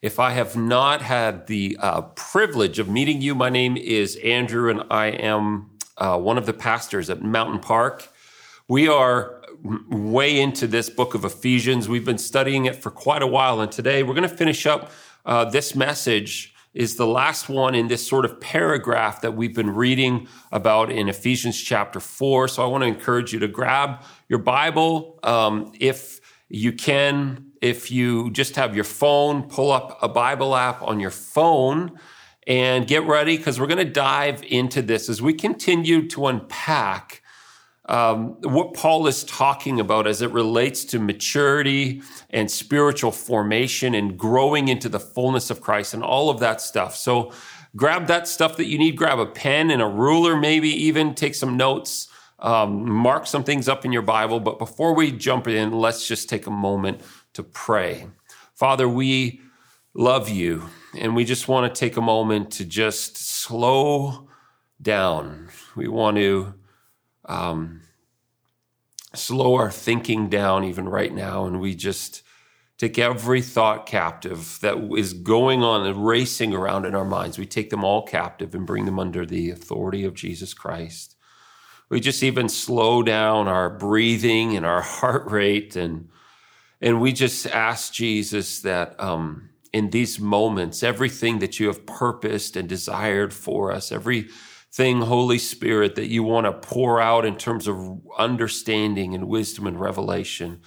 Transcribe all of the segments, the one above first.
If I have not had the uh, privilege of meeting you, my name is Andrew, and I am uh, one of the pastors at Mountain Park. We are way into this book of Ephesians. We've been studying it for quite a while, and today we're going to finish up uh, this message. Is the last one in this sort of paragraph that we've been reading about in Ephesians chapter 4. So I want to encourage you to grab your Bible. Um, if you can, if you just have your phone, pull up a Bible app on your phone and get ready because we're going to dive into this as we continue to unpack um, what Paul is talking about as it relates to maturity and spiritual formation and growing into the fullness of Christ and all of that stuff. So grab that stuff that you need, grab a pen and a ruler, maybe even take some notes, um, mark some things up in your Bible. But before we jump in, let's just take a moment to pray. Father, we love you and we just want to take a moment to just slow down. We want to um, slow our thinking down even right now, and we just take every thought captive that is going on and racing around in our minds. We take them all captive and bring them under the authority of Jesus Christ. We just even slow down our breathing and our heart rate, and and we just ask Jesus that. Um, in these moments, everything that you have purposed and desired for us, everything, Holy Spirit, that you want to pour out in terms of understanding and wisdom and revelation,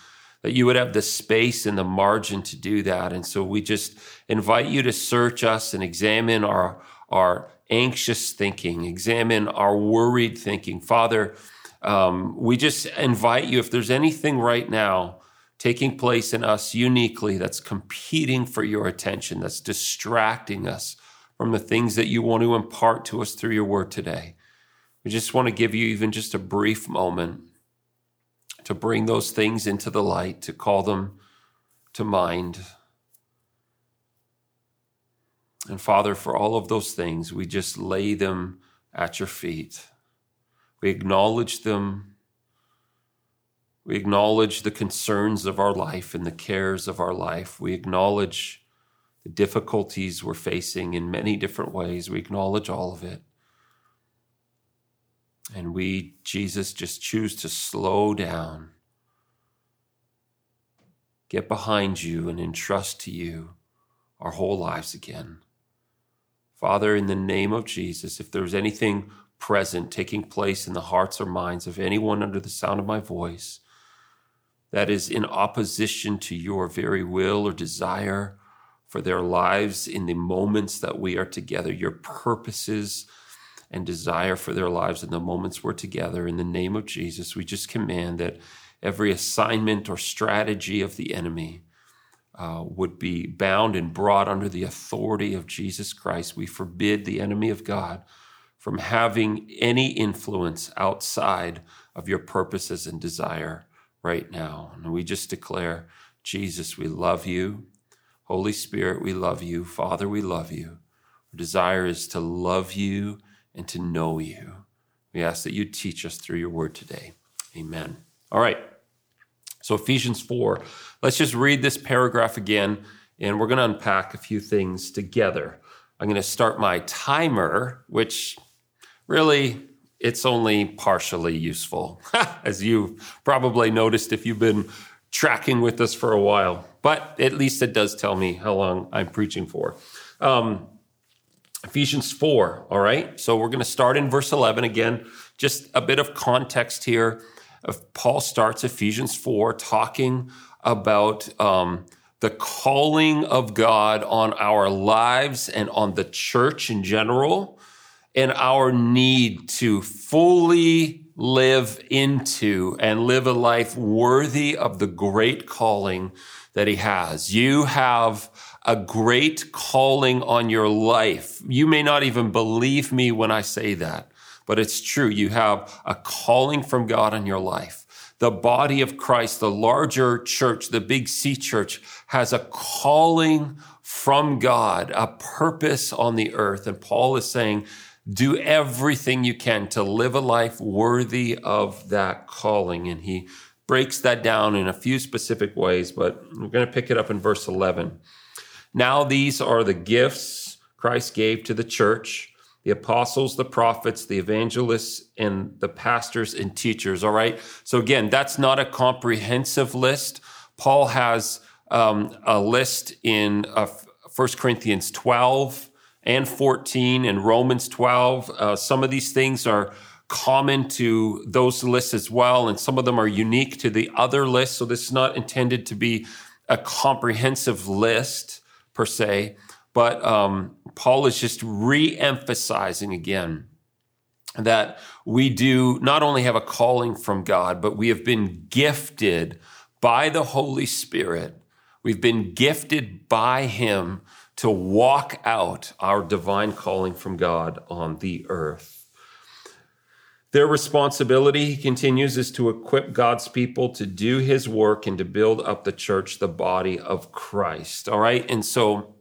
that you would have the space and the margin to do that. And so we just invite you to search us and examine our, our anxious thinking, examine our worried thinking. Father, um, we just invite you, if there's anything right now taking place in us uniquely that's competing for your attention, that's distracting us from the things that you want to impart to us through your word today. We just want to give you even just a brief moment to bring those things into the light, to call them to mind. And Father, for all of those things, we just lay them at your feet. We acknowledge them. We acknowledge the concerns of our life and the cares of our life. We acknowledge the difficulties we're facing in many different ways. We acknowledge all of it. And we, Jesus, just choose to slow down, get behind you, and entrust to you our whole lives again. Father, in the name of Jesus, if there's anything present taking place in the hearts or minds of anyone under the sound of my voice that is in opposition to your very will or desire, for their lives in the moments that we are together, your purposes and desire for their lives in the moments we're together. In the name of Jesus, we just command that every assignment or strategy of the enemy uh, would be bound and brought under the authority of Jesus Christ. We forbid the enemy of God from having any influence outside of your purposes and desire right now. And we just declare, Jesus, we love you. Holy Spirit, we love you. Father, we love you. Our desire is to love you and to know you. We ask that you teach us through your word today. Amen. All right. So, Ephesians 4, let's just read this paragraph again, and we're going to unpack a few things together. I'm going to start my timer, which really it's only partially useful, as you've probably noticed if you've been tracking with us for a while but at least it does tell me how long I'm preaching for. Um, Ephesians 4, all right? So we're going to start in verse 11 again. Just a bit of context here. Paul starts Ephesians 4 talking about um, the calling of God on our lives and on the church in general, and our need to fully live into and live a life worthy of the great calling that he has. You have a great calling on your life. You may not even believe me when I say that, but it's true. You have a calling from God on your life. The body of Christ, the larger church, the big C church has a calling from God, a purpose on the earth. And Paul is saying, do everything you can to live a life worthy of that calling. And he breaks that down in a few specific ways, but we're going to pick it up in verse 11. Now, these are the gifts Christ gave to the church the apostles, the prophets, the evangelists, and the pastors and teachers. All right. So, again, that's not a comprehensive list. Paul has um, a list in uh, 1 Corinthians 12 and 14 and Romans 12. Uh, some of these things are common to those lists as well, and some of them are unique to the other lists. So this is not intended to be a comprehensive list per se, but um, Paul is just re emphasizing again that we do not only have a calling from God, but we have been gifted by the Holy Spirit. We've been gifted by Him to walk out our divine calling from God on the earth. Their responsibility, he continues, is to equip God's people to do his work and to build up the church, the body of Christ. All right. And so,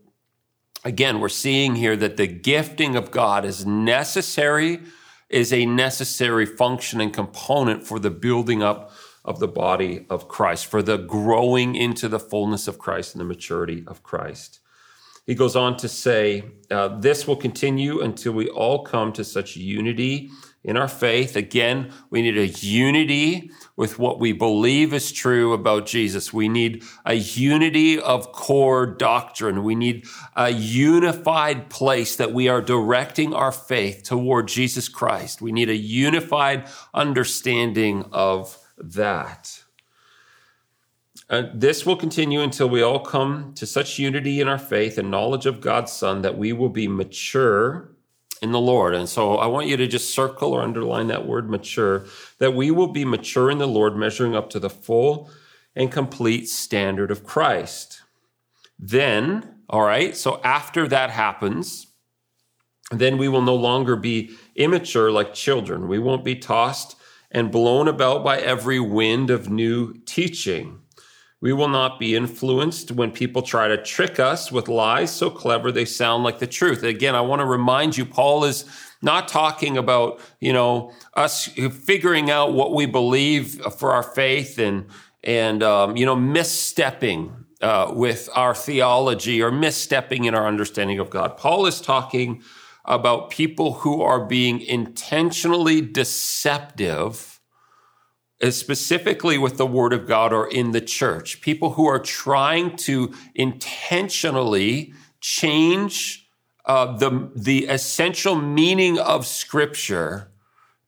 again, we're seeing here that the gifting of God is necessary, is a necessary function and component for the building up of the body of Christ, for the growing into the fullness of Christ and the maturity of Christ. He goes on to say, uh, This will continue until we all come to such unity in our faith. Again, we need a unity with what we believe is true about Jesus. We need a unity of core doctrine. We need a unified place that we are directing our faith toward Jesus Christ. We need a unified understanding of that. Uh, this will continue until we all come to such unity in our faith and knowledge of God's Son that we will be mature in the Lord. And so I want you to just circle or underline that word mature, that we will be mature in the Lord, measuring up to the full and complete standard of Christ. Then, all right, so after that happens, then we will no longer be immature like children. We won't be tossed and blown about by every wind of new teaching we will not be influenced when people try to trick us with lies so clever they sound like the truth. Again, I want to remind you, Paul is not talking about, you know, us figuring out what we believe for our faith and, and, um, you know, misstepping uh, with our theology or misstepping in our understanding of God. Paul is talking about people who are being intentionally deceptive specifically with the word of God or in the church. People who are trying to intentionally change uh, the, the essential meaning of scripture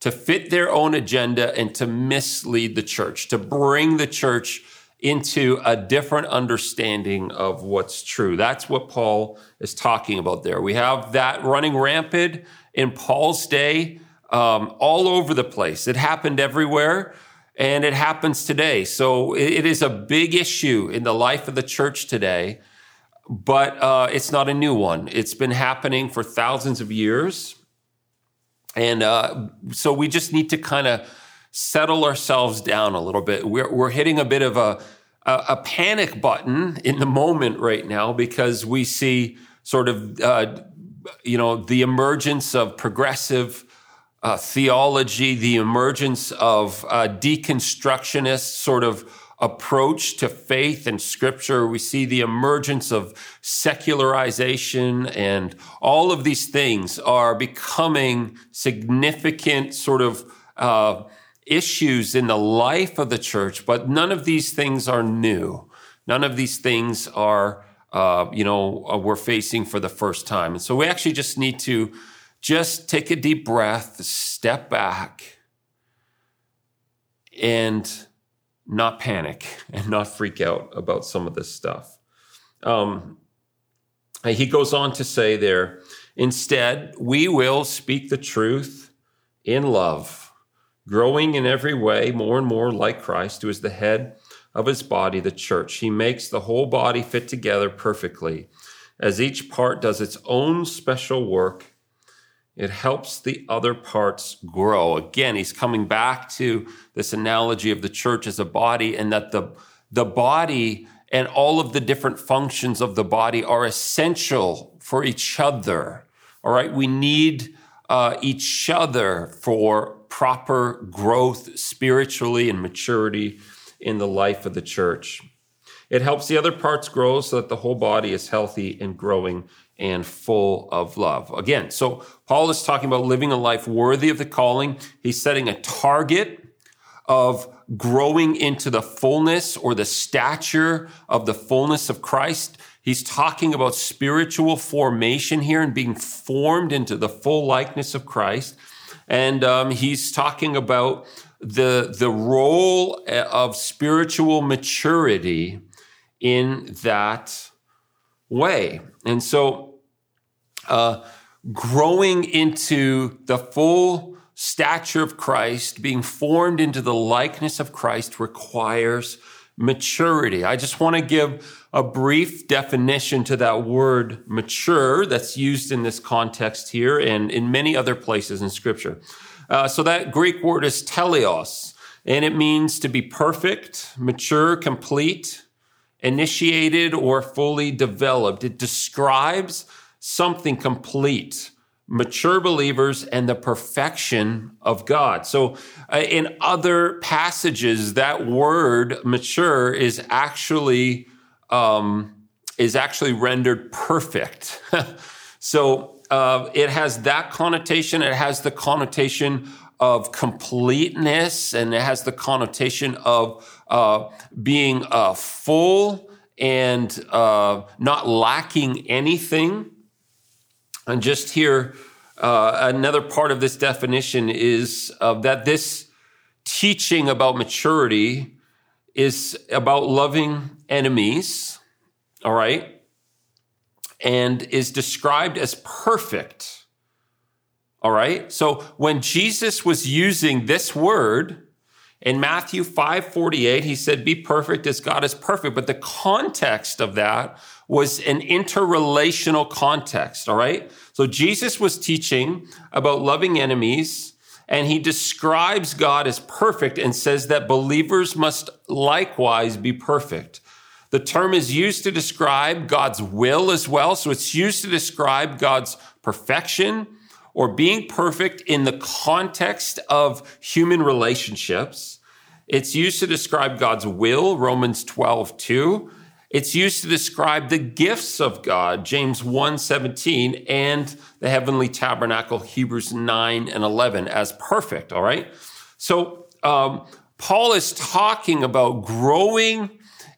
to fit their own agenda and to mislead the church, to bring the church into a different understanding of what's true. That's what Paul is talking about there. We have that running rampant in Paul's day um, all over the place. It happened everywhere and it happens today. So it is a big issue in the life of the church today, but uh, it's not a new one. It's been happening for thousands of years. And uh, so we just need to kind of settle ourselves down a little bit. We're, we're hitting a bit of a, a, a, panic button in the moment right now because we see sort of, uh, you know, the emergence of progressive uh, theology, the emergence of a deconstructionist sort of approach to faith and scripture. We see the emergence of secularization and all of these things are becoming significant sort of uh, issues in the life of the church, but none of these things are new. None of these things are, uh, you know, uh, we're facing for the first time. And so we actually just need to just take a deep breath, step back, and not panic and not freak out about some of this stuff. Um, he goes on to say there, instead, we will speak the truth in love, growing in every way more and more like Christ, who is the head of his body, the church. He makes the whole body fit together perfectly. As each part does its own special work, it helps the other parts grow. Again, he's coming back to this analogy of the church as a body and that the, the body and all of the different functions of the body are essential for each other. All right. We need uh, each other for proper growth spiritually and maturity in the life of the church. It helps the other parts grow so that the whole body is healthy and growing and full of love. Again, so Paul is talking about living a life worthy of the calling. He's setting a target of growing into the fullness or the stature of the fullness of Christ. He's talking about spiritual formation here and being formed into the full likeness of Christ. And um, he's talking about the, the role of spiritual maturity in that way. And so uh, growing into the full stature of Christ, being formed into the likeness of Christ requires maturity. I just want to give a brief definition to that word mature that's used in this context here and in many other places in scripture. Uh, so that Greek word is teleos, and it means to be perfect, mature, complete, initiated, or fully developed. It describes something complete, mature believers, and the perfection of God. So, uh, in other passages, that word mature is actually um, is actually rendered perfect. so uh, it has that connotation. It has the connotation of completeness, and it has the connotation of uh, being uh, full and uh, not lacking anything. And just here, uh, another part of this definition is uh, that this teaching about maturity is about loving enemies, all right, and is described as perfect. All right. So when Jesus was using this word in Matthew 5 48, he said, Be perfect as God is perfect. But the context of that was an interrelational context, all right? So Jesus was teaching about loving enemies, and he describes God as perfect and says that believers must likewise be perfect. The term is used to describe God's will as well. So it's used to describe God's perfection or being perfect in the context of human relationships. It's used to describe God's will, Romans 12, 2. It's used to describe the gifts of God, James 1:17, and the heavenly tabernacle, Hebrews 9 and 11, as perfect. All right. So um, Paul is talking about growing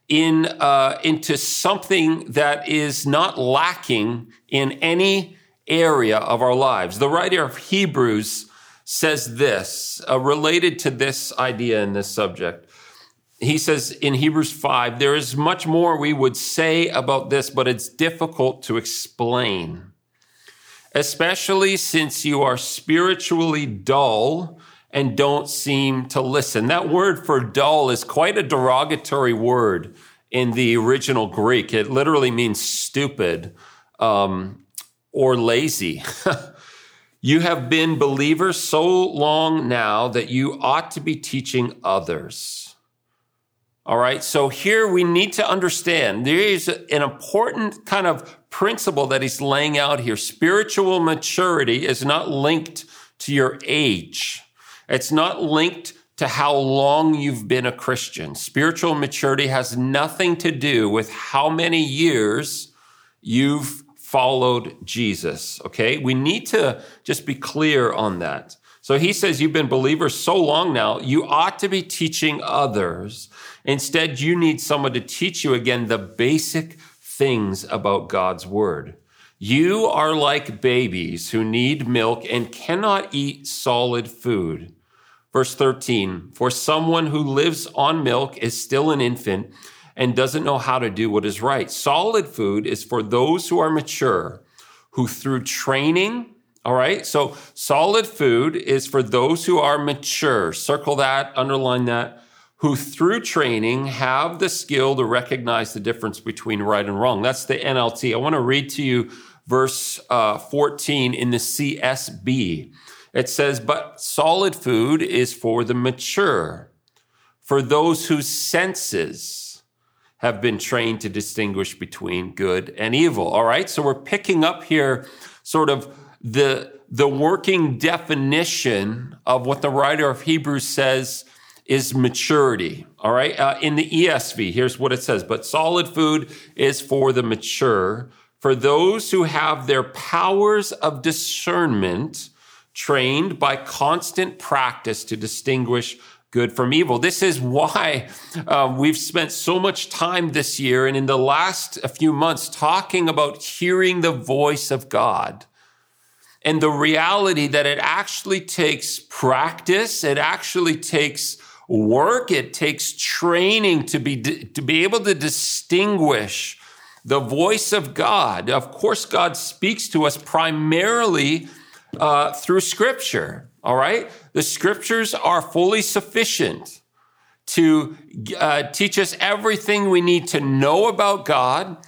in uh, into something that is not lacking in any area of our lives. The writer of Hebrews says this, uh, related to this idea and this subject he says in Hebrews 5, there is much more we would say about this, but it's difficult to explain, especially since you are spiritually dull and don't seem to listen. That word for dull is quite a derogatory word in the original Greek. It literally means stupid um, or lazy. you have been believers so long now that you ought to be teaching others. All right. So here we need to understand there is an important kind of principle that he's laying out here. Spiritual maturity is not linked to your age. It's not linked to how long you've been a Christian. Spiritual maturity has nothing to do with how many years you've followed Jesus. Okay. We need to just be clear on that. So he says, you've been believers so long now, you ought to be teaching others Instead, you need someone to teach you again the basic things about God's word. You are like babies who need milk and cannot eat solid food. Verse 13, for someone who lives on milk is still an infant and doesn't know how to do what is right. Solid food is for those who are mature, who through training, all right, so solid food is for those who are mature. Circle that, underline that who through training have the skill to recognize the difference between right and wrong. That's the NLT. I want to read to you verse uh, 14 in the CSB. It says, But solid food is for the mature, for those whose senses have been trained to distinguish between good and evil. All right. So we're picking up here sort of the, the working definition of what the writer of Hebrews says is maturity. All right. Uh, in the ESV, here's what it says. But solid food is for the mature, for those who have their powers of discernment trained by constant practice to distinguish good from evil. This is why uh, we've spent so much time this year and in the last few months talking about hearing the voice of God and the reality that it actually takes practice. It actually takes work. It takes training to be, to be able to distinguish the voice of God. Of course, God speaks to us primarily uh, through scripture. All right. The scriptures are fully sufficient to uh, teach us everything we need to know about God,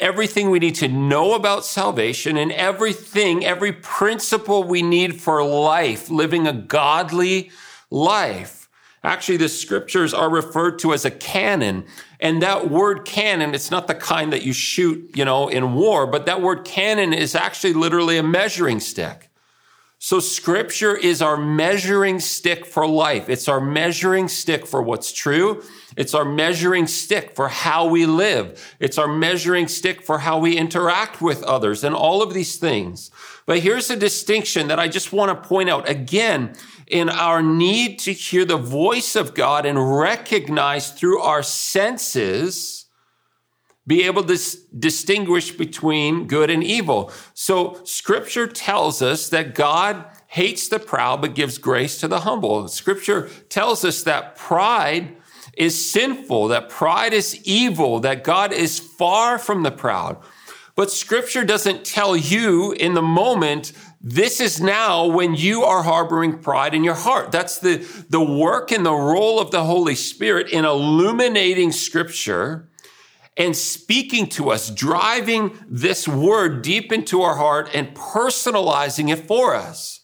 everything we need to know about salvation, and everything, every principle we need for life, living a godly life. Actually, the scriptures are referred to as a canon. And that word canon, it's not the kind that you shoot, you know, in war, but that word canon is actually literally a measuring stick. So scripture is our measuring stick for life. It's our measuring stick for what's true. It's our measuring stick for how we live. It's our measuring stick for how we interact with others and all of these things. But here's a distinction that I just want to point out again in our need to hear the voice of God and recognize through our senses, be able to s- distinguish between good and evil. So scripture tells us that God hates the proud, but gives grace to the humble. Scripture tells us that pride is sinful, that pride is evil, that God is far from the proud. But scripture doesn't tell you in the moment, this is now when you are harboring pride in your heart. That's the, the work and the role of the Holy Spirit in illuminating scripture and speaking to us, driving this word deep into our heart and personalizing it for us.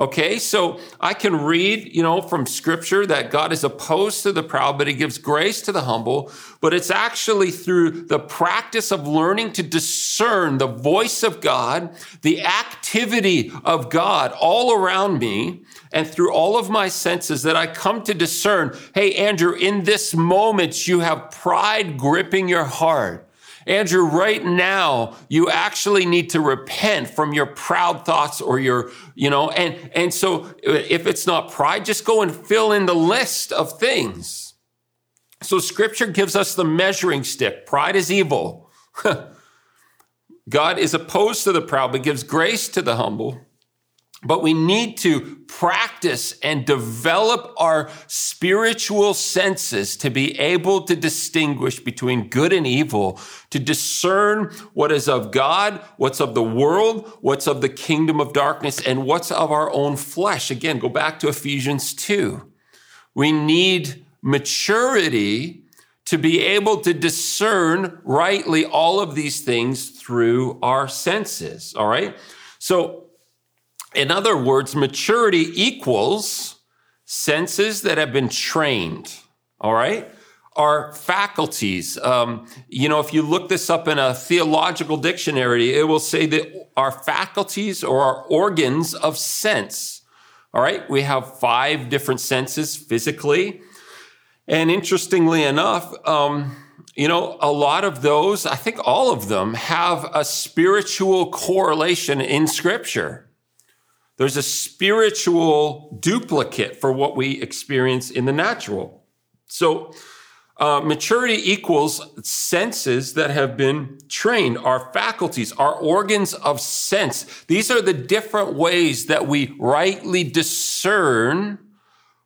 Okay, so I can read, you know, from scripture that God is opposed to the proud, but he gives grace to the humble. But it's actually through the practice of learning to discern the voice of God, the activity of God all around me, and through all of my senses that I come to discern, hey, Andrew, in this moment, you have pride gripping your heart. Andrew, right now, you actually need to repent from your proud thoughts or your, you know, and, and so uh, if it's not pride, just go and fill in the list of things. So scripture gives us the measuring stick. Pride is evil. God is opposed to the proud, but gives grace to the humble. But we need to practice and develop our spiritual senses to be able to distinguish between good and evil, to discern what is of God, what's of the world, what's of the kingdom of darkness, and what's of our own flesh. Again, go back to Ephesians 2. We need maturity to be able to discern rightly all of these things through our senses. All right. So in other words, maturity equals senses that have been trained. All right. Our faculties. Um, you know, if you look this up in a theological dictionary, it will say that our faculties or our organs of sense. All right. We have five different senses physically. And interestingly enough, um, you know, a lot of those, I think all of them have a spiritual correlation in scripture. There's a spiritual duplicate for what we experience in the natural. So, uh, maturity equals senses that have been trained, our faculties, our organs of sense. These are the different ways that we rightly discern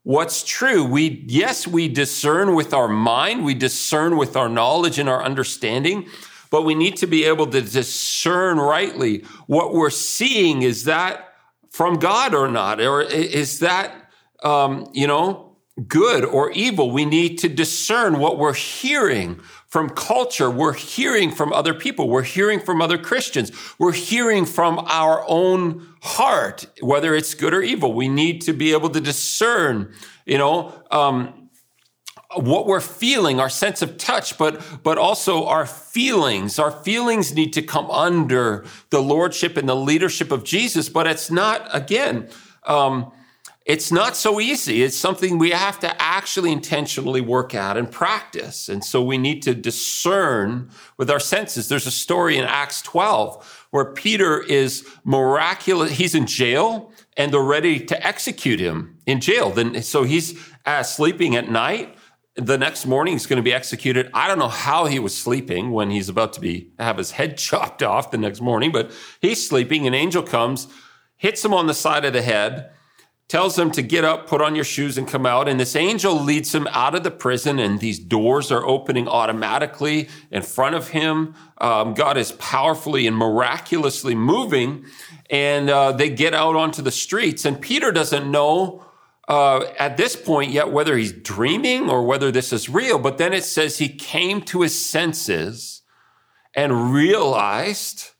what's true. We, yes, we discern with our mind, we discern with our knowledge and our understanding, but we need to be able to discern rightly. What we're seeing is that from God or not? Or is that, um, you know, good or evil. We need to discern what we're hearing from culture. We're hearing from other people. We're hearing from other Christians. We're hearing from our own heart, whether it's good or evil. We need to be able to discern, you know, um, what we're feeling, our sense of touch, but, but also our feelings. Our feelings need to come under the lordship and the leadership of Jesus, but it's not, again, um, it's not so easy. It's something we have to actually intentionally work at and practice. And so we need to discern with our senses. There's a story in Acts 12 where Peter is miraculous. He's in jail and they're ready to execute him in jail. Then, so he's uh, sleeping at night the next morning he's going to be executed. I don't know how he was sleeping when he's about to be have his head chopped off the next morning, but he's sleeping. An angel comes, hits him on the side of the head, tells him to get up, put on your shoes, and come out. And this angel leads him out of the prison, and these doors are opening automatically in front of him. Um, God is powerfully and miraculously moving, and uh, they get out onto the streets. And Peter doesn't know uh, at this point yet whether he's dreaming or whether this is real. But then it says he came to his senses and realized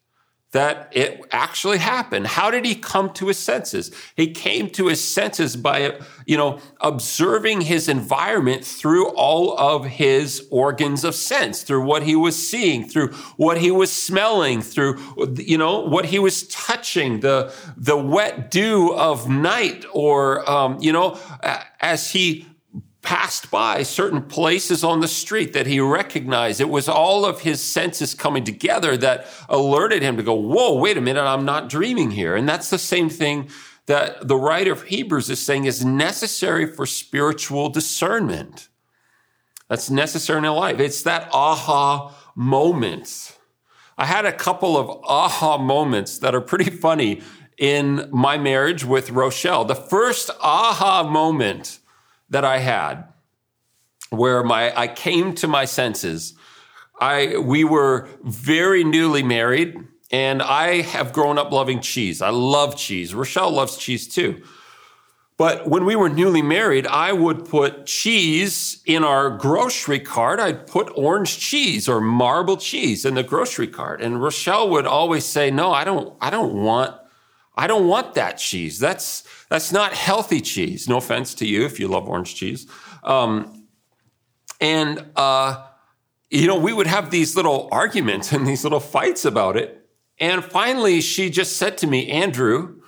that it actually happened. How did he come to his senses? He came to his senses by, you know, observing his environment through all of his organs of sense, through what he was seeing, through what he was smelling, through, you know, what he was touching, the, the wet dew of night, or, um, you know, as he passed by certain places on the street that he recognized. It was all of his senses coming together that alerted him to go, whoa, wait a minute, I'm not dreaming here. And that's the same thing that the writer of Hebrews is saying is necessary for spiritual discernment. That's necessary in life. It's that aha moment. I had a couple of aha moments that are pretty funny in my marriage with Rochelle. The first aha moment that I had where my I came to my senses. I we were very newly married and I have grown up loving cheese. I love cheese. Rochelle loves cheese too. But when we were newly married, I would put cheese in our grocery cart. I'd put orange cheese or marble cheese in the grocery cart. And Rochelle would always say, "No, I don't I don't want I don't want that cheese. That's that's not healthy cheese. No offense to you if you love orange cheese. Um, and, uh, you know, we would have these little arguments and these little fights about it. And finally, she just said to me, Andrew,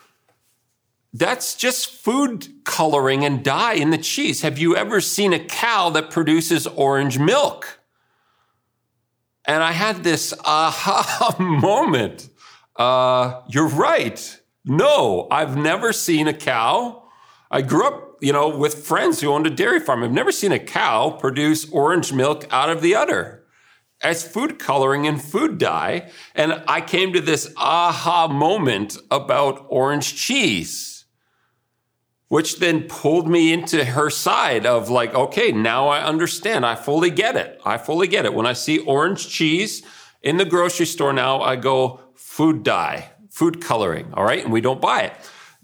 that's just food coloring and dye in the cheese. Have you ever seen a cow that produces orange milk? And I had this aha moment. Uh, you're right. No, I've never seen a cow. I grew up, you know, with friends who owned a dairy farm. I've never seen a cow produce orange milk out of the udder as food coloring and food dye. And I came to this aha moment about orange cheese, which then pulled me into her side of like, okay, now I understand. I fully get it. I fully get it. When I see orange cheese in the grocery store now, I go food dye food coloring, all right? And we don't buy it.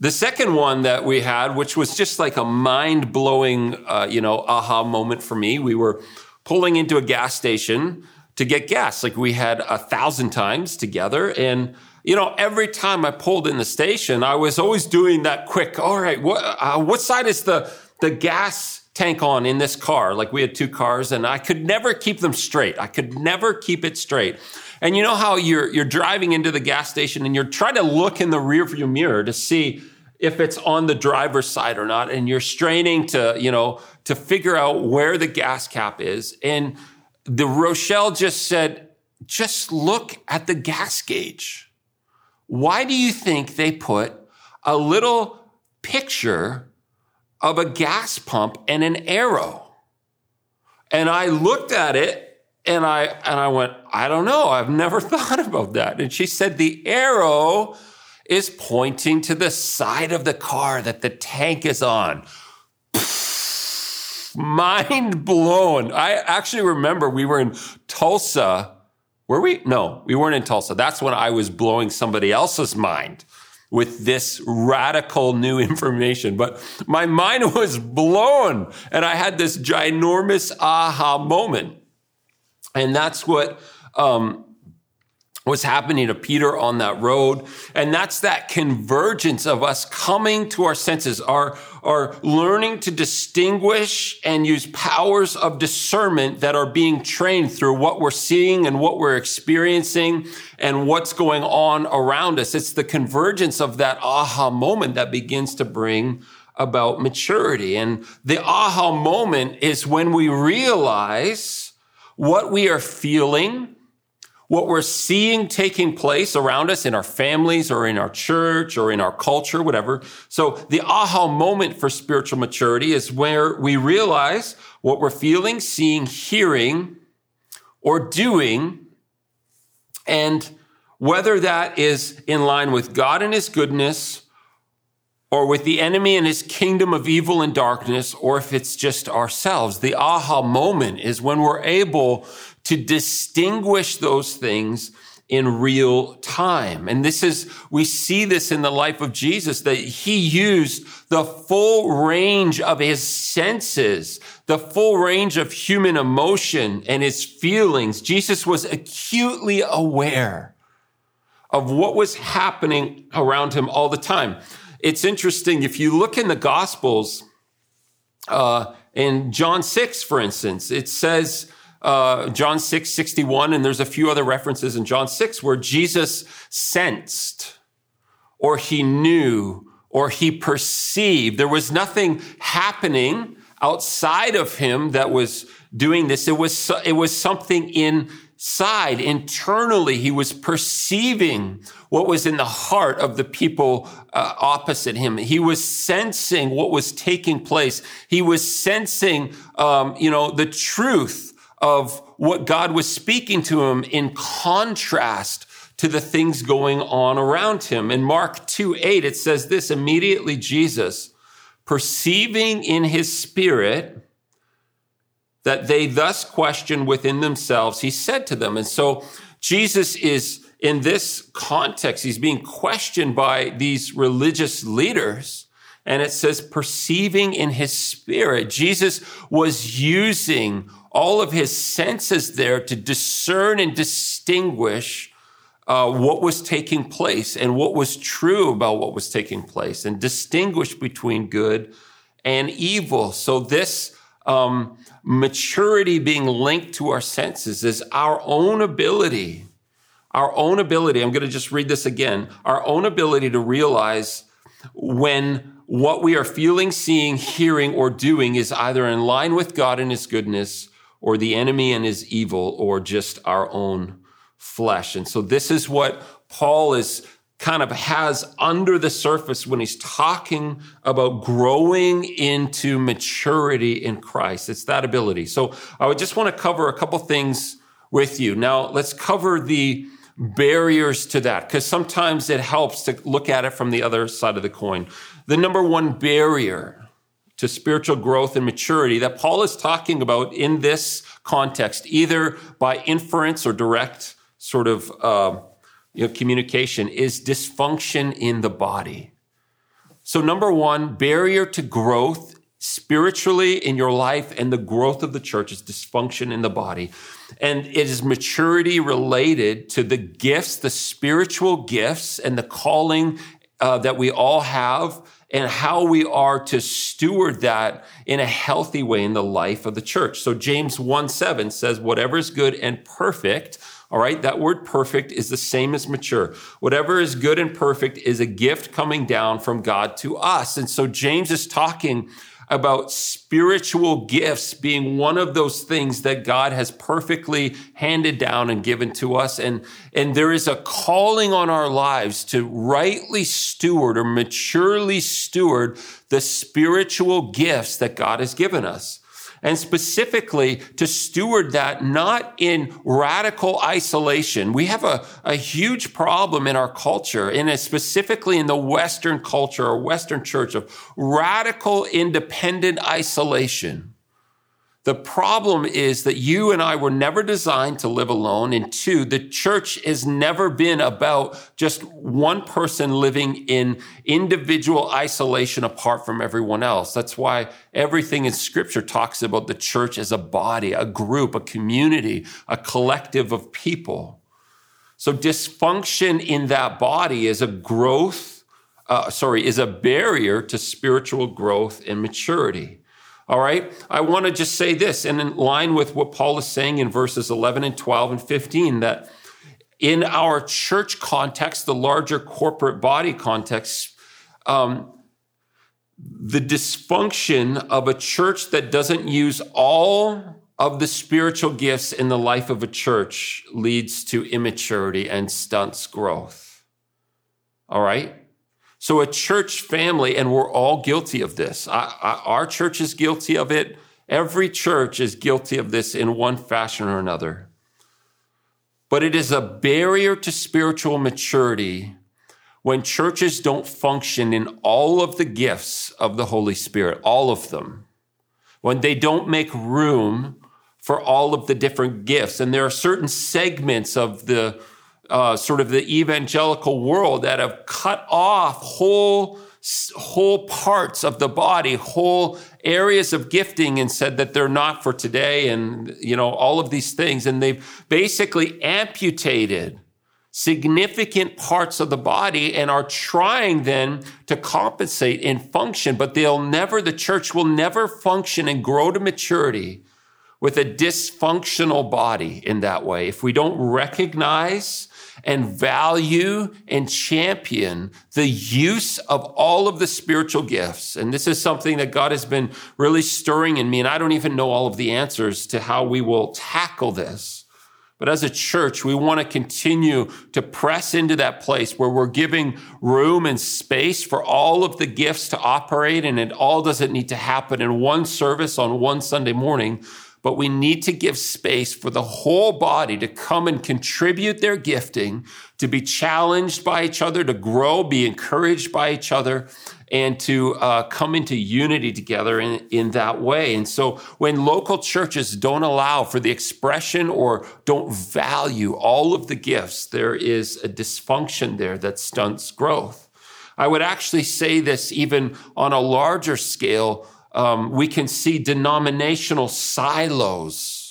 The second one that we had, which was just like a mind blowing, uh, you know, aha moment for me, we were pulling into a gas station to get gas. Like we had a thousand times together. And, you know, every time I pulled in the station, I was always doing that quick, all right, what, uh, what side is the, the gas tank on in this car? Like we had two cars and I could never keep them straight. I could never keep it straight. And you know how you're, you're driving into the gas station and you're trying to look in the rearview mirror to see if it's on the driver's side or not. And you're straining to, you know, to figure out where the gas cap is. And the Rochelle just said, just look at the gas gauge. Why do you think they put a little picture of a gas pump and an arrow? And I looked at it and I and I went, I don't know. I've never thought about that. And she said the arrow is pointing to the side of the car that the tank is on. Mind blown. I actually remember we were in Tulsa. Were we? No, we weren't in Tulsa. That's when I was blowing somebody else's mind with this radical new information. But my mind was blown and I had this ginormous aha moment. And that's what um, was happening to Peter on that road. And that's that convergence of us coming to our senses, our, our learning to distinguish and use powers of discernment that are being trained through what we're seeing and what we're experiencing and what's going on around us. It's the convergence of that aha moment that begins to bring about maturity. And the aha moment is when we realize what we are feeling, what we're seeing taking place around us in our families or in our church or in our culture, whatever. So the aha moment for spiritual maturity is where we realize what we're feeling, seeing, hearing, or doing, and whether that is in line with God and his goodness or with the enemy and his kingdom of evil and darkness, or if it's just ourselves. The aha moment is when we're able to distinguish those things in real time. And this is, we see this in the life of Jesus, that he used the full range of his senses, the full range of human emotion and his feelings. Jesus was acutely aware of what was happening around him all the time. It's interesting. If you look in the gospels, uh, in John 6, for instance, it says, uh, John 6, 61, and there's a few other references in John 6 where Jesus sensed or he knew or he perceived. There was nothing happening outside of him that was doing this. It was, it was something inside, internally. He was perceiving what was in the heart of the people uh, opposite him. He was sensing what was taking place. He was sensing, um, you know, the truth of what God was speaking to him in contrast to the things going on around him. In Mark 2 8, it says this immediately Jesus, perceiving in his spirit that they thus question within themselves, he said to them. And so Jesus is in this context, he's being questioned by these religious leaders. And it says, perceiving in his spirit. Jesus was using all of his senses there to discern and distinguish uh, what was taking place and what was true about what was taking place and distinguish between good and evil. So this um, maturity being linked to our senses is our own ability, our own ability. I'm going to just read this again. Our own ability to realize when what we are feeling, seeing, hearing, or doing is either in line with God and His goodness or the enemy and his evil or just our own flesh. And so this is what Paul is kind of has under the surface when he's talking about growing into maturity in Christ. It's that ability. So I would just want to cover a couple things with you. Now let's cover the barriers to that because sometimes it helps to look at it from the other side of the coin. The number one barrier to spiritual growth and maturity that Paul is talking about in this context, either by inference or direct sort of uh, you know, communication, is dysfunction in the body. So, number one, barrier to growth spiritually in your life and the growth of the church is dysfunction in the body. And it is maturity related to the gifts, the spiritual gifts and the calling uh, that we all have and how we are to steward that in a healthy way in the life of the church. So James 1 7 says, whatever is good and perfect, all right, that word perfect is the same as mature. Whatever is good and perfect is a gift coming down from God to us. And so James is talking about spiritual gifts being one of those things that God has perfectly handed down and given to us. And, and there is a calling on our lives to rightly steward or maturely steward the spiritual gifts that God has given us and specifically to steward that not in radical isolation. We have a, a huge problem in our culture, and specifically in the Western culture or Western church of radical independent isolation. The problem is that you and I were never designed to live alone. And two, the church has never been about just one person living in individual isolation apart from everyone else. That's why everything in scripture talks about the church as a body, a group, a community, a collective of people. So dysfunction in that body is a growth, uh, sorry, is a barrier to spiritual growth and maturity. All right. I want to just say this, and in line with what Paul is saying in verses 11 and 12 and 15, that in our church context, the larger corporate body context, um, the dysfunction of a church that doesn't use all of the spiritual gifts in the life of a church leads to immaturity and stunts growth. All right. So a church family, and we're all guilty of this. I, I, our church is guilty of it. Every church is guilty of this in one fashion or another. But it is a barrier to spiritual maturity when churches don't function in all of the gifts of the Holy Spirit, all of them. When they don't make room for all of the different gifts. And there are certain segments of the uh, sort of the evangelical world that have cut off whole whole parts of the body, whole areas of gifting and said that they're not for today and you know all of these things. And they've basically amputated significant parts of the body and are trying then to compensate and function. But they'll never the church will never function and grow to maturity with a dysfunctional body in that way. If we don't recognize and value and champion the use of all of the spiritual gifts. And this is something that God has been really stirring in me. And I don't even know all of the answers to how we will tackle this. But as a church, we want to continue to press into that place where we're giving room and space for all of the gifts to operate. And it all doesn't need to happen in one service on one Sunday morning but we need to give space for the whole body to come and contribute their gifting, to be challenged by each other, to grow, be encouraged by each other, and to uh, come into unity together in, in that way. And so when local churches don't allow for the expression or don't value all of the gifts, there is a dysfunction there that stunts growth. I would actually say this even on a larger scale um, we can see denominational silos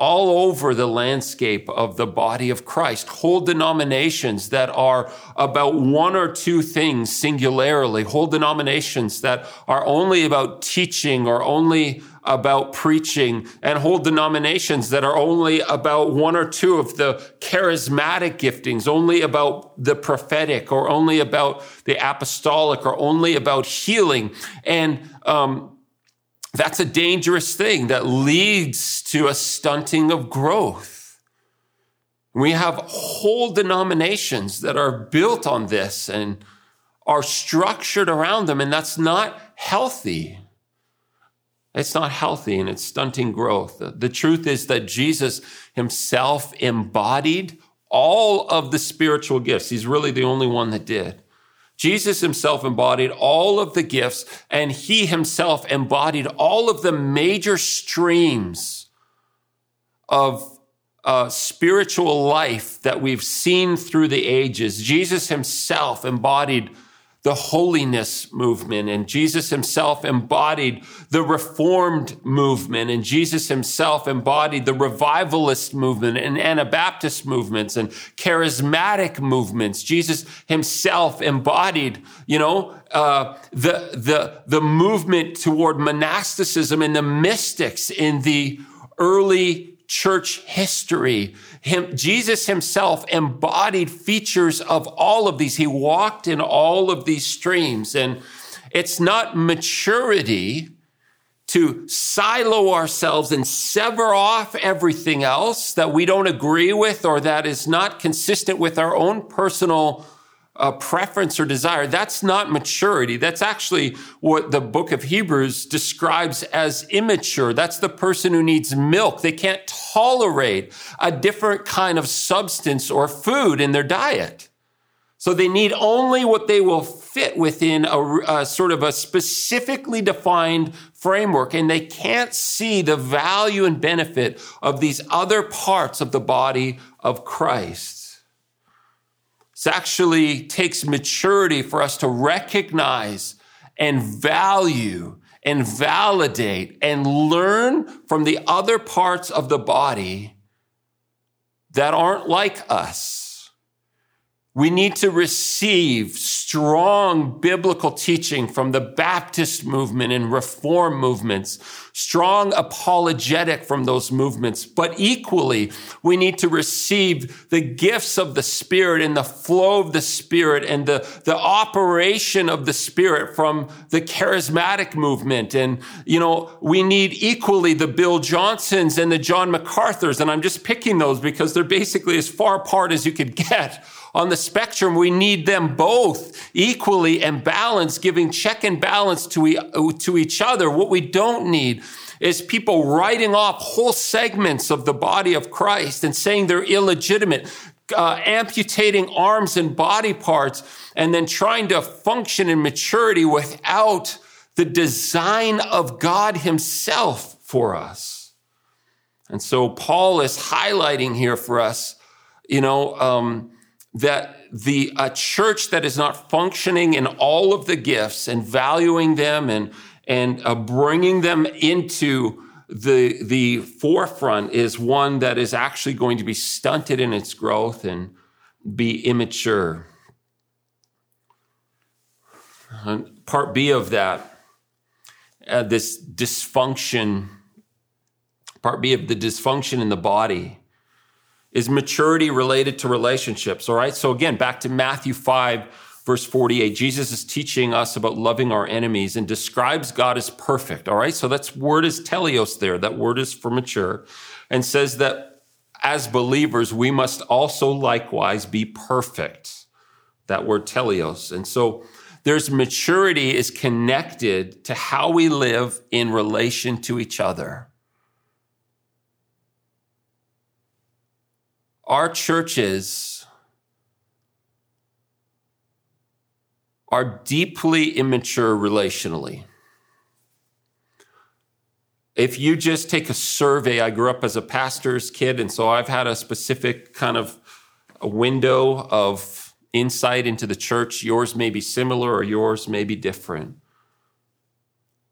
all over the landscape of the body of Christ, whole denominations that are about one or two things singularly, whole denominations that are only about teaching or only about preaching and whole denominations that are only about one or two of the charismatic giftings, only about the prophetic or only about the apostolic or only about healing. And, um, that's a dangerous thing that leads to a stunting of growth. We have whole denominations that are built on this and are structured around them, and that's not healthy. It's not healthy and it's stunting growth. The truth is that Jesus himself embodied all of the spiritual gifts. He's really the only one that did. Jesus himself embodied all of the gifts and he himself embodied all of the major streams of uh, spiritual life that we've seen through the ages. Jesus himself embodied the holiness movement and Jesus himself embodied the reformed movement and Jesus himself embodied the revivalist movement and Anabaptist movements and charismatic movements. Jesus himself embodied, you know, uh, the, the, the movement toward monasticism and the mystics in the early church history. Him, Jesus himself embodied features of all of these. He walked in all of these streams. And it's not maturity to silo ourselves and sever off everything else that we don't agree with or that is not consistent with our own personal a preference or desire. That's not maturity. That's actually what the book of Hebrews describes as immature. That's the person who needs milk. They can't tolerate a different kind of substance or food in their diet. So they need only what they will fit within a, a, sort of a specifically defined framework and they can't see the value and benefit of these other parts of the body of Christ. It actually takes maturity for us to recognize and value and validate and learn from the other parts of the body that aren't like us. We need to receive strong biblical teaching from the Baptist movement and reform movements, strong apologetic from those movements. But equally, we need to receive the gifts of the Spirit and the flow of the Spirit and the, the operation of the Spirit from the charismatic movement. And, you know, we need equally the Bill Johnsons and the John MacArthurs. And I'm just picking those because they're basically as far apart as you could get on the spectrum, we need them both equally and balanced, giving check and balance to, e- to each other. What we don't need is people writing off whole segments of the body of Christ and saying they're illegitimate, uh, amputating arms and body parts, and then trying to function in maturity without the design of God Himself for us. And so Paul is highlighting here for us, you know, um, that the a church that is not functioning in all of the gifts and valuing them and and uh, bringing them into the the forefront is one that is actually going to be stunted in its growth and be immature. And part B of that, uh, this dysfunction, part B of the dysfunction in the body is maturity related to relationships? All right. So again, back to Matthew 5, verse 48. Jesus is teaching us about loving our enemies and describes God as perfect. All right. So that's word is teleos there. That word is for mature and says that as believers, we must also likewise be perfect. That word teleos. And so there's maturity is connected to how we live in relation to each other. Our churches are deeply immature relationally. If you just take a survey, I grew up as a pastor's kid, and so I've had a specific kind of a window of insight into the church. Yours may be similar or yours may be different.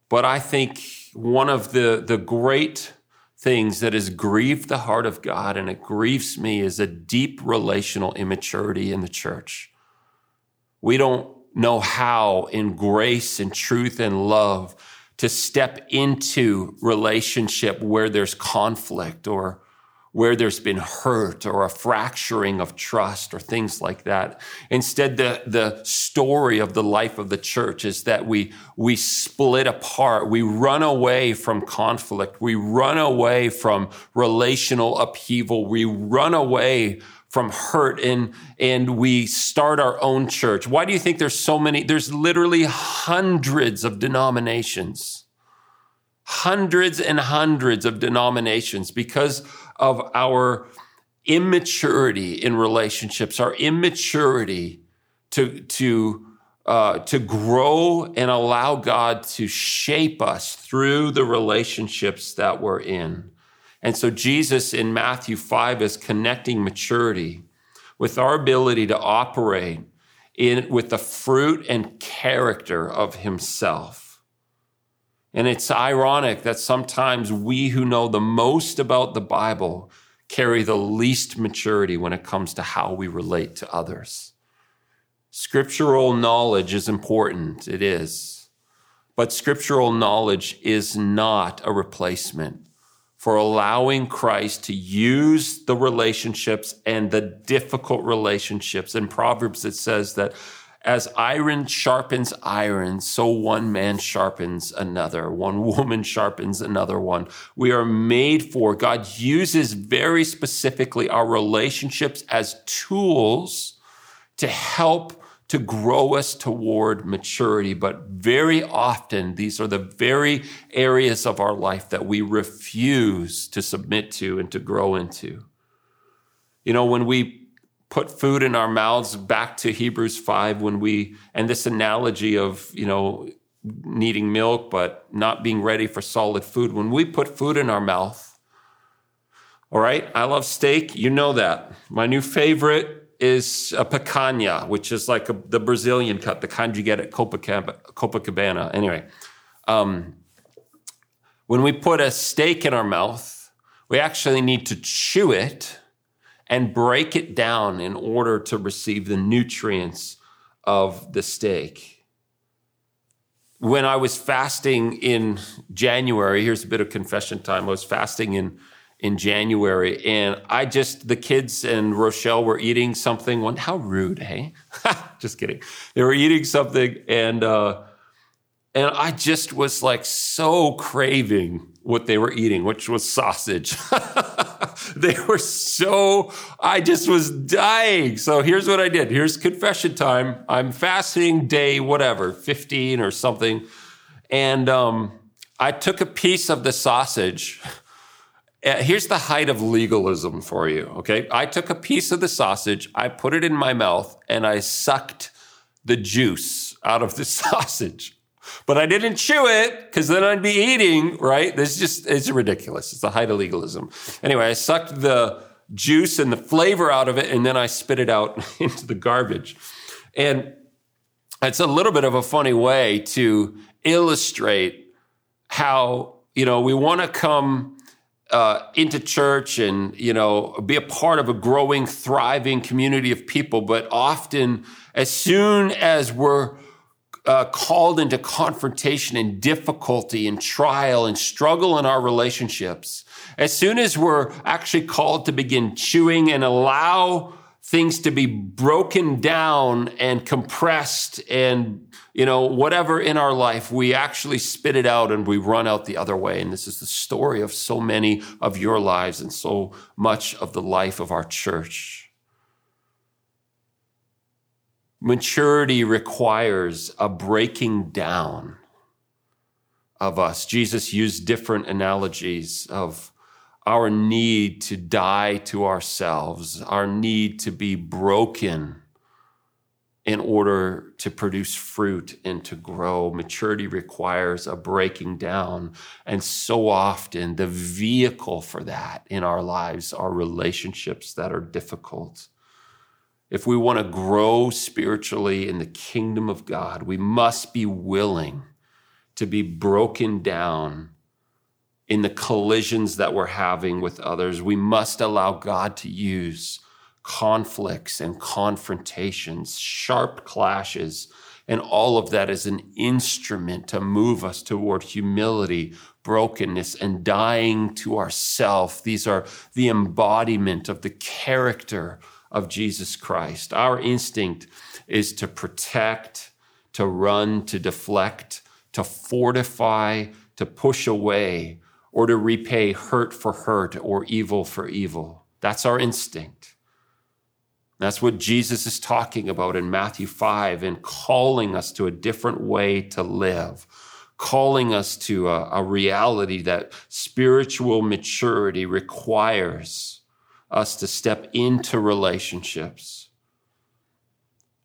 But I think one of the, the great things that has grieved the heart of God and it grieves me is a deep relational immaturity in the church. We don't know how in grace and truth and love to step into relationship where there's conflict or where there's been hurt or a fracturing of trust or things like that. Instead, the, the story of the life of the church is that we, we split apart. We run away from conflict. We run away from relational upheaval. We run away from hurt and, and we start our own church. Why do you think there's so many? There's literally hundreds of denominations hundreds and hundreds of denominations because of our immaturity in relationships, our immaturity to, to, uh, to grow and allow God to shape us through the relationships that we're in. And so Jesus in Matthew 5 is connecting maturity with our ability to operate in, with the fruit and character of himself. And it's ironic that sometimes we who know the most about the Bible carry the least maturity when it comes to how we relate to others. Scriptural knowledge is important, it is. But scriptural knowledge is not a replacement for allowing Christ to use the relationships and the difficult relationships. In Proverbs, it says that as iron sharpens iron, so one man sharpens another. One woman sharpens another one. We are made for, God uses very specifically our relationships as tools to help to grow us toward maturity. But very often, these are the very areas of our life that we refuse to submit to and to grow into. You know, when we put food in our mouths back to Hebrews 5 when we, and this analogy of, you know, needing milk, but not being ready for solid food. When we put food in our mouth, all right, I love steak. You know that. My new favorite is a picanha, which is like a, the Brazilian cut, the kind you get at Copacabana. Copacabana. Anyway, um, when we put a steak in our mouth, we actually need to chew it and break it down in order to receive the nutrients of the steak. When I was fasting in January, here's a bit of confession time. I was fasting in in January, and I just the kids and Rochelle were eating something. One, how rude, hey? just kidding. They were eating something, and uh, and I just was like so craving what they were eating, which was sausage. they were so, I just was dying. So here's what I did. Here's confession time. I'm fasting day, whatever, 15 or something. And um, I took a piece of the sausage. Uh, here's the height of legalism for you, okay? I took a piece of the sausage, I put it in my mouth, and I sucked the juice out of the sausage but I didn't chew it because then I'd be eating, right? This just, it's ridiculous. It's the height of legalism. Anyway, I sucked the juice and the flavor out of it and then I spit it out into the garbage. And it's a little bit of a funny way to illustrate how, you know, we want to come uh, into church and you know be a part of a growing thriving community of people but often as soon as we're uh, called into confrontation and difficulty and trial and struggle in our relationships, as soon as we're actually called to begin chewing and allow things to be broken down and compressed and you know whatever in our life we actually spit it out and we run out the other way. And this is the story of so many of your lives and so much of the life of our church Maturity requires a breaking down of us. Jesus used different analogies of our need to die to ourselves, our need to be broken in order to produce fruit and to grow. Maturity requires a breaking down. And so often, the vehicle for that in our lives are relationships that are difficult if we want to grow spiritually in the kingdom of God, we must be willing to be broken down in the collisions that we're having with others. We must allow God to use conflicts and confrontations, sharp clashes, and all of that as an instrument to move us toward humility, brokenness, and dying to ourself. These are the embodiment of the character of Jesus Christ. Our instinct is to protect, to run, to deflect, to fortify, to push away, or to repay hurt for hurt or evil for evil. That's our instinct. That's what Jesus is talking about in Matthew 5 and calling us to a different way to live, calling us to a, a reality that spiritual maturity requires us to step into relationships.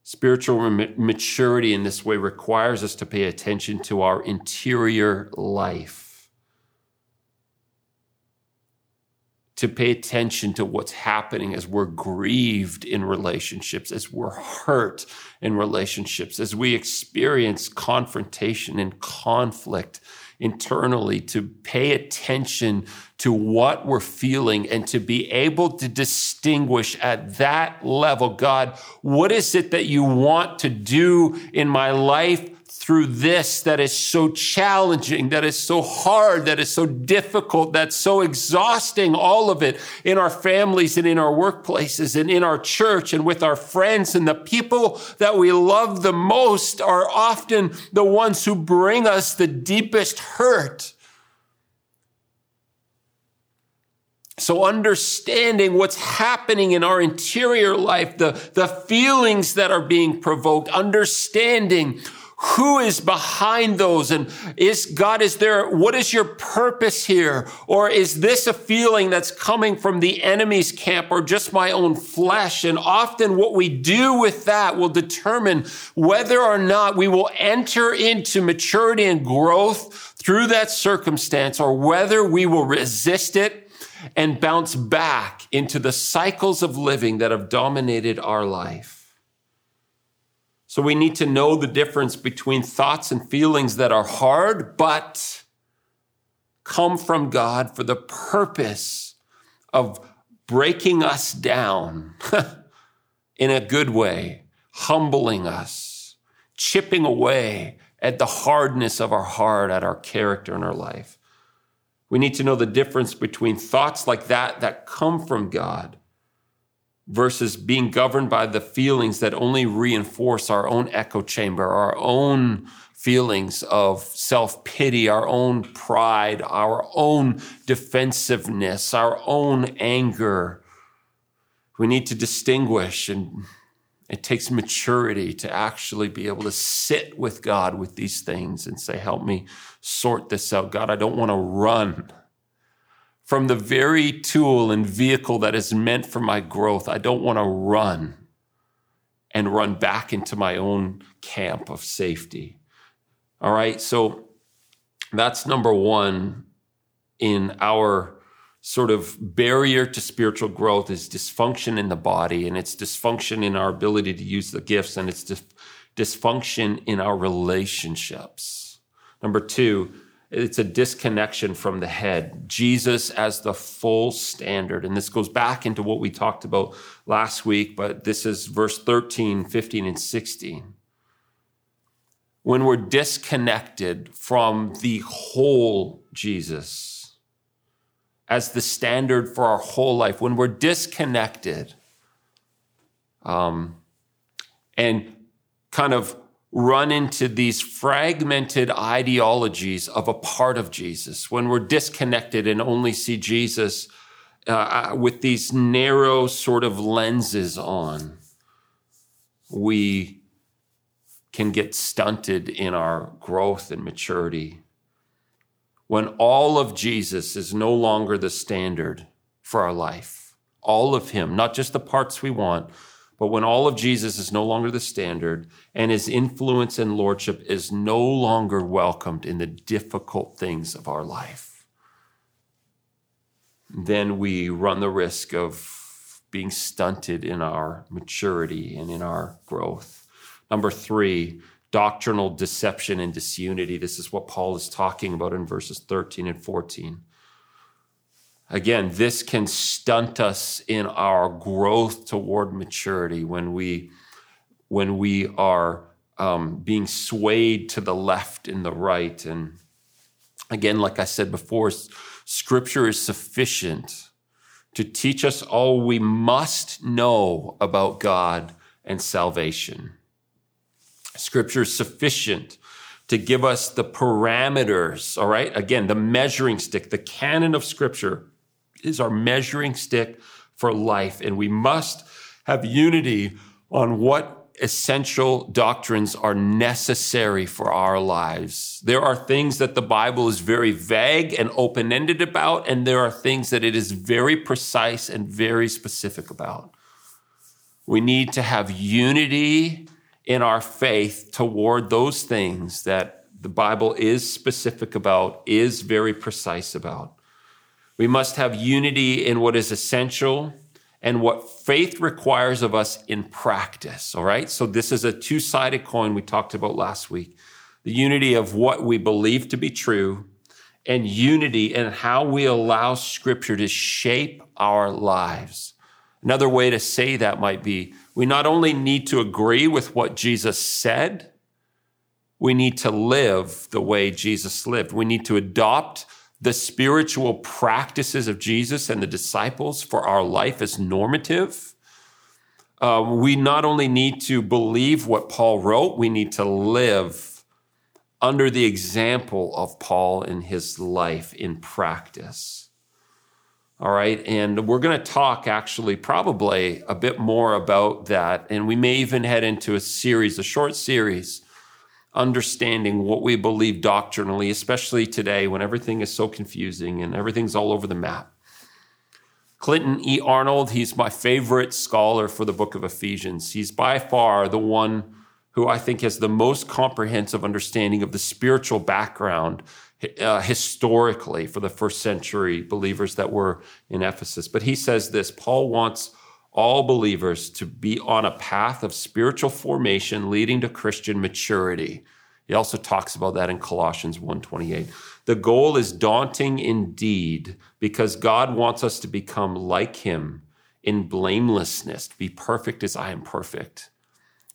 Spiritual maturity in this way requires us to pay attention to our interior life, to pay attention to what's happening as we're grieved in relationships, as we're hurt in relationships, as we experience confrontation and conflict internally to pay attention to what we're feeling and to be able to distinguish at that level God, what is it that you want to do in my life through this that is so challenging, that is so hard, that is so difficult, that's so exhausting, all of it in our families and in our workplaces and in our church and with our friends. And the people that we love the most are often the ones who bring us the deepest hurt. So understanding what's happening in our interior life, the, the feelings that are being provoked, understanding who is behind those? And is God, is there, what is your purpose here? Or is this a feeling that's coming from the enemy's camp or just my own flesh? And often what we do with that will determine whether or not we will enter into maturity and growth through that circumstance or whether we will resist it and bounce back into the cycles of living that have dominated our life. So we need to know the difference between thoughts and feelings that are hard, but come from God for the purpose of breaking us down in a good way, humbling us, chipping away at the hardness of our heart, at our character in our life. We need to know the difference between thoughts like that that come from God versus being governed by the feelings that only reinforce our own echo chamber, our own feelings of self pity, our own pride, our own defensiveness, our own anger. We need to distinguish, and it takes maturity to actually be able to sit with God with these things and say, Help me sort this out. God, I don't want to run from the very tool and vehicle that is meant for my growth. I don't want to run and run back into my own camp of safety. All right. So that's number one in our sort of barrier to spiritual growth is dysfunction in the body and it's dysfunction in our ability to use the gifts and it's dysfunction in our relationships. Number two, it's a disconnection from the head. Jesus as the full standard. And this goes back into what we talked about last week, but this is verse 13, 15, and 16. When we're disconnected from the whole Jesus as the standard for our whole life, when we're disconnected um, and kind of run into these fragmented ideologies of a part of Jesus, when we're disconnected and only see Jesus uh, uh, with these narrow sort of lenses on, we can get stunted in our growth and maturity. When all of Jesus is no longer the standard for our life, all of Him, not just the parts we want, but when all of Jesus is no longer the standard and his influence and lordship is no longer welcomed in the difficult things of our life, then we run the risk of being stunted in our maturity and in our growth. Number three, doctrinal deception and disunity. This is what Paul is talking about in verses 13 and 14. Again, this can stunt us in our growth toward maturity when we when we are um, being swayed to the left and the right. And again, like I said before, Scripture is sufficient to teach us all we must know about God and salvation. Scripture is sufficient to give us the parameters, all right? Again, the measuring stick, the canon of Scripture is our measuring stick for life. And we must have unity on what essential doctrines are necessary for our lives. There are things that the Bible is very vague and open ended about, and there are things that it is very precise and very specific about. We need to have unity in our faith toward those things that the Bible is specific about, is very precise about. We must have unity in what is essential and what faith requires of us in practice. All right. So this is a two sided coin we talked about last week. The unity of what we believe to be true and unity in how we allow scripture to shape our lives. Another way to say that might be we not only need to agree with what Jesus said, we need to live the way Jesus lived. We need to adopt the spiritual practices of Jesus and the disciples for our life as normative. Uh, we not only need to believe what Paul wrote, we need to live under the example of Paul in his life in practice. All right. And we're going to talk actually probably a bit more about that. And we may even head into a series, a short series understanding what we believe doctrinally, especially today when everything is so confusing and everything's all over the map. Clinton E. Arnold, he's my favorite scholar for the book of Ephesians. He's by far the one who I think has the most comprehensive understanding of the spiritual background uh, historically for the first century believers that were in Ephesus. But he says this Paul wants all believers to be on a path of spiritual formation leading to Christian maturity. He also talks about that in Colossians 1:28. The goal is daunting indeed because God wants us to become like him in blamelessness, to be perfect as I am perfect.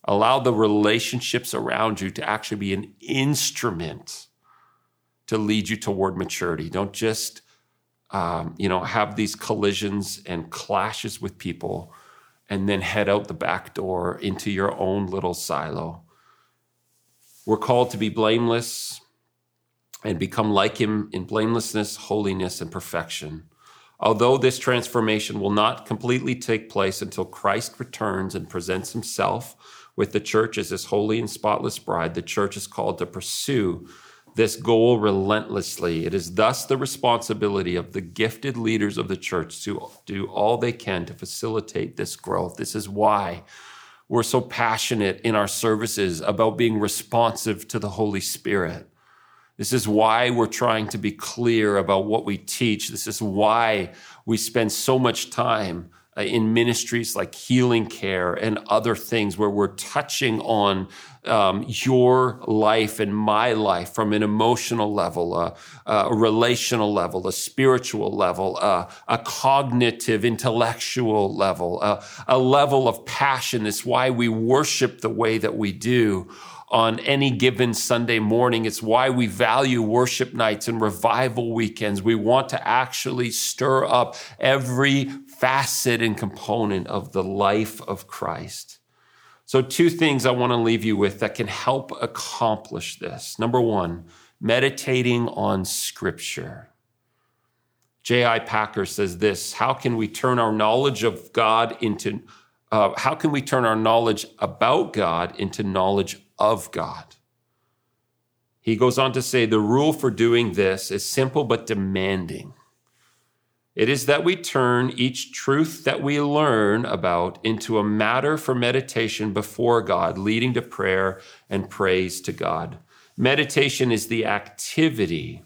Allow the relationships around you to actually be an instrument to lead you toward maturity. Don't just um, you know, have these collisions and clashes with people and then head out the back door into your own little silo. We're called to be blameless and become like him in blamelessness, holiness, and perfection. Although this transformation will not completely take place until Christ returns and presents himself with the church as his holy and spotless bride, the church is called to pursue this goal relentlessly. It is thus the responsibility of the gifted leaders of the church to do all they can to facilitate this growth. This is why we're so passionate in our services about being responsive to the Holy Spirit. This is why we're trying to be clear about what we teach. This is why we spend so much time uh, in ministries like healing care and other things where we're touching on um, your life and my life from an emotional level, a relational level, a spiritual level, a cognitive, intellectual level, a level of passion. It's why we worship the way that we do on any given Sunday morning. It's why we value worship nights and revival weekends. We want to actually stir up every facet and component of the life of Christ. So, two things I want to leave you with that can help accomplish this. Number one, meditating on Scripture. J.I. Packer says this How can we turn our knowledge of God into, uh, how can we turn our knowledge about God into knowledge of God? He goes on to say the rule for doing this is simple but demanding. It is that we turn each truth that we learn about into a matter for meditation before God, leading to prayer and praise to God. Meditation is the activity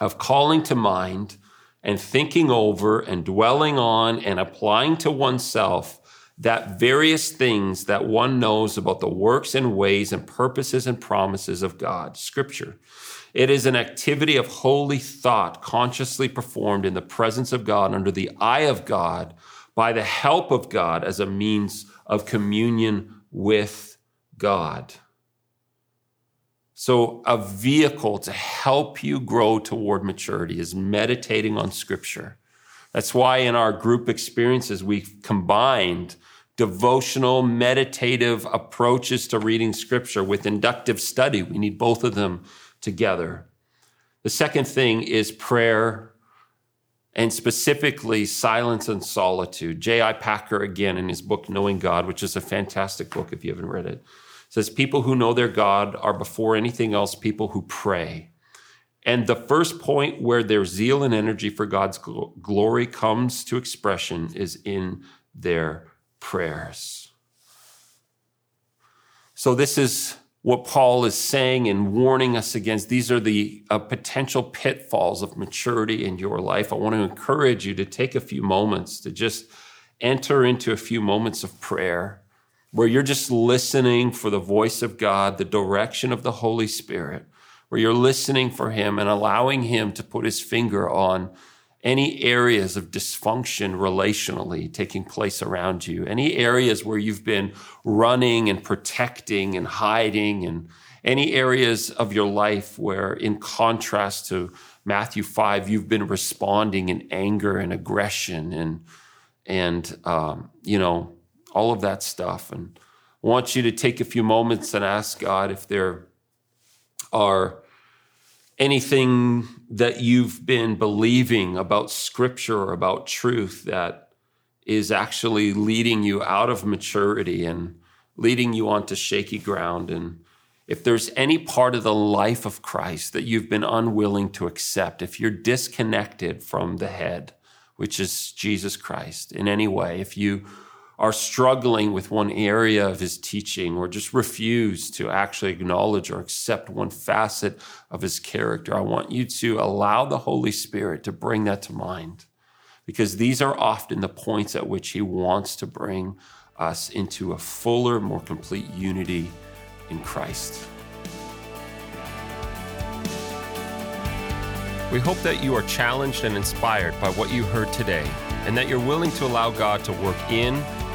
of calling to mind and thinking over and dwelling on and applying to oneself that various things that one knows about the works and ways and purposes and promises of God, Scripture. It is an activity of holy thought consciously performed in the presence of God, under the eye of God, by the help of God as a means of communion with God. So, a vehicle to help you grow toward maturity is meditating on Scripture. That's why in our group experiences, we've combined devotional, meditative approaches to reading Scripture with inductive study. We need both of them together. The second thing is prayer and specifically silence and solitude. J.I. Packer, again, in his book Knowing God, which is a fantastic book if you haven't read it, says people who know their God are before anything else people who pray. And the first point where their zeal and energy for God's glory comes to expression is in their prayers. So, this is what Paul is saying and warning us against. These are the uh, potential pitfalls of maturity in your life. I want to encourage you to take a few moments to just enter into a few moments of prayer where you're just listening for the voice of God, the direction of the Holy Spirit, where you're listening for Him and allowing Him to put His finger on any areas of dysfunction relationally taking place around you, any areas where you've been running and protecting and hiding, and any areas of your life where, in contrast to Matthew 5, you've been responding in anger and aggression and, and um, you know, all of that stuff. And I want you to take a few moments and ask God if there are anything that you've been believing about scripture or about truth that is actually leading you out of maturity and leading you onto shaky ground. And if there's any part of the life of Christ that you've been unwilling to accept, if you're disconnected from the head, which is Jesus Christ in any way, if you are struggling with one area of his teaching or just refuse to actually acknowledge or accept one facet of his character, I want you to allow the Holy Spirit to bring that to mind because these are often the points at which he wants to bring us into a fuller, more complete unity in Christ. We hope that you are challenged and inspired by what you heard today, and that you're willing to allow God to work in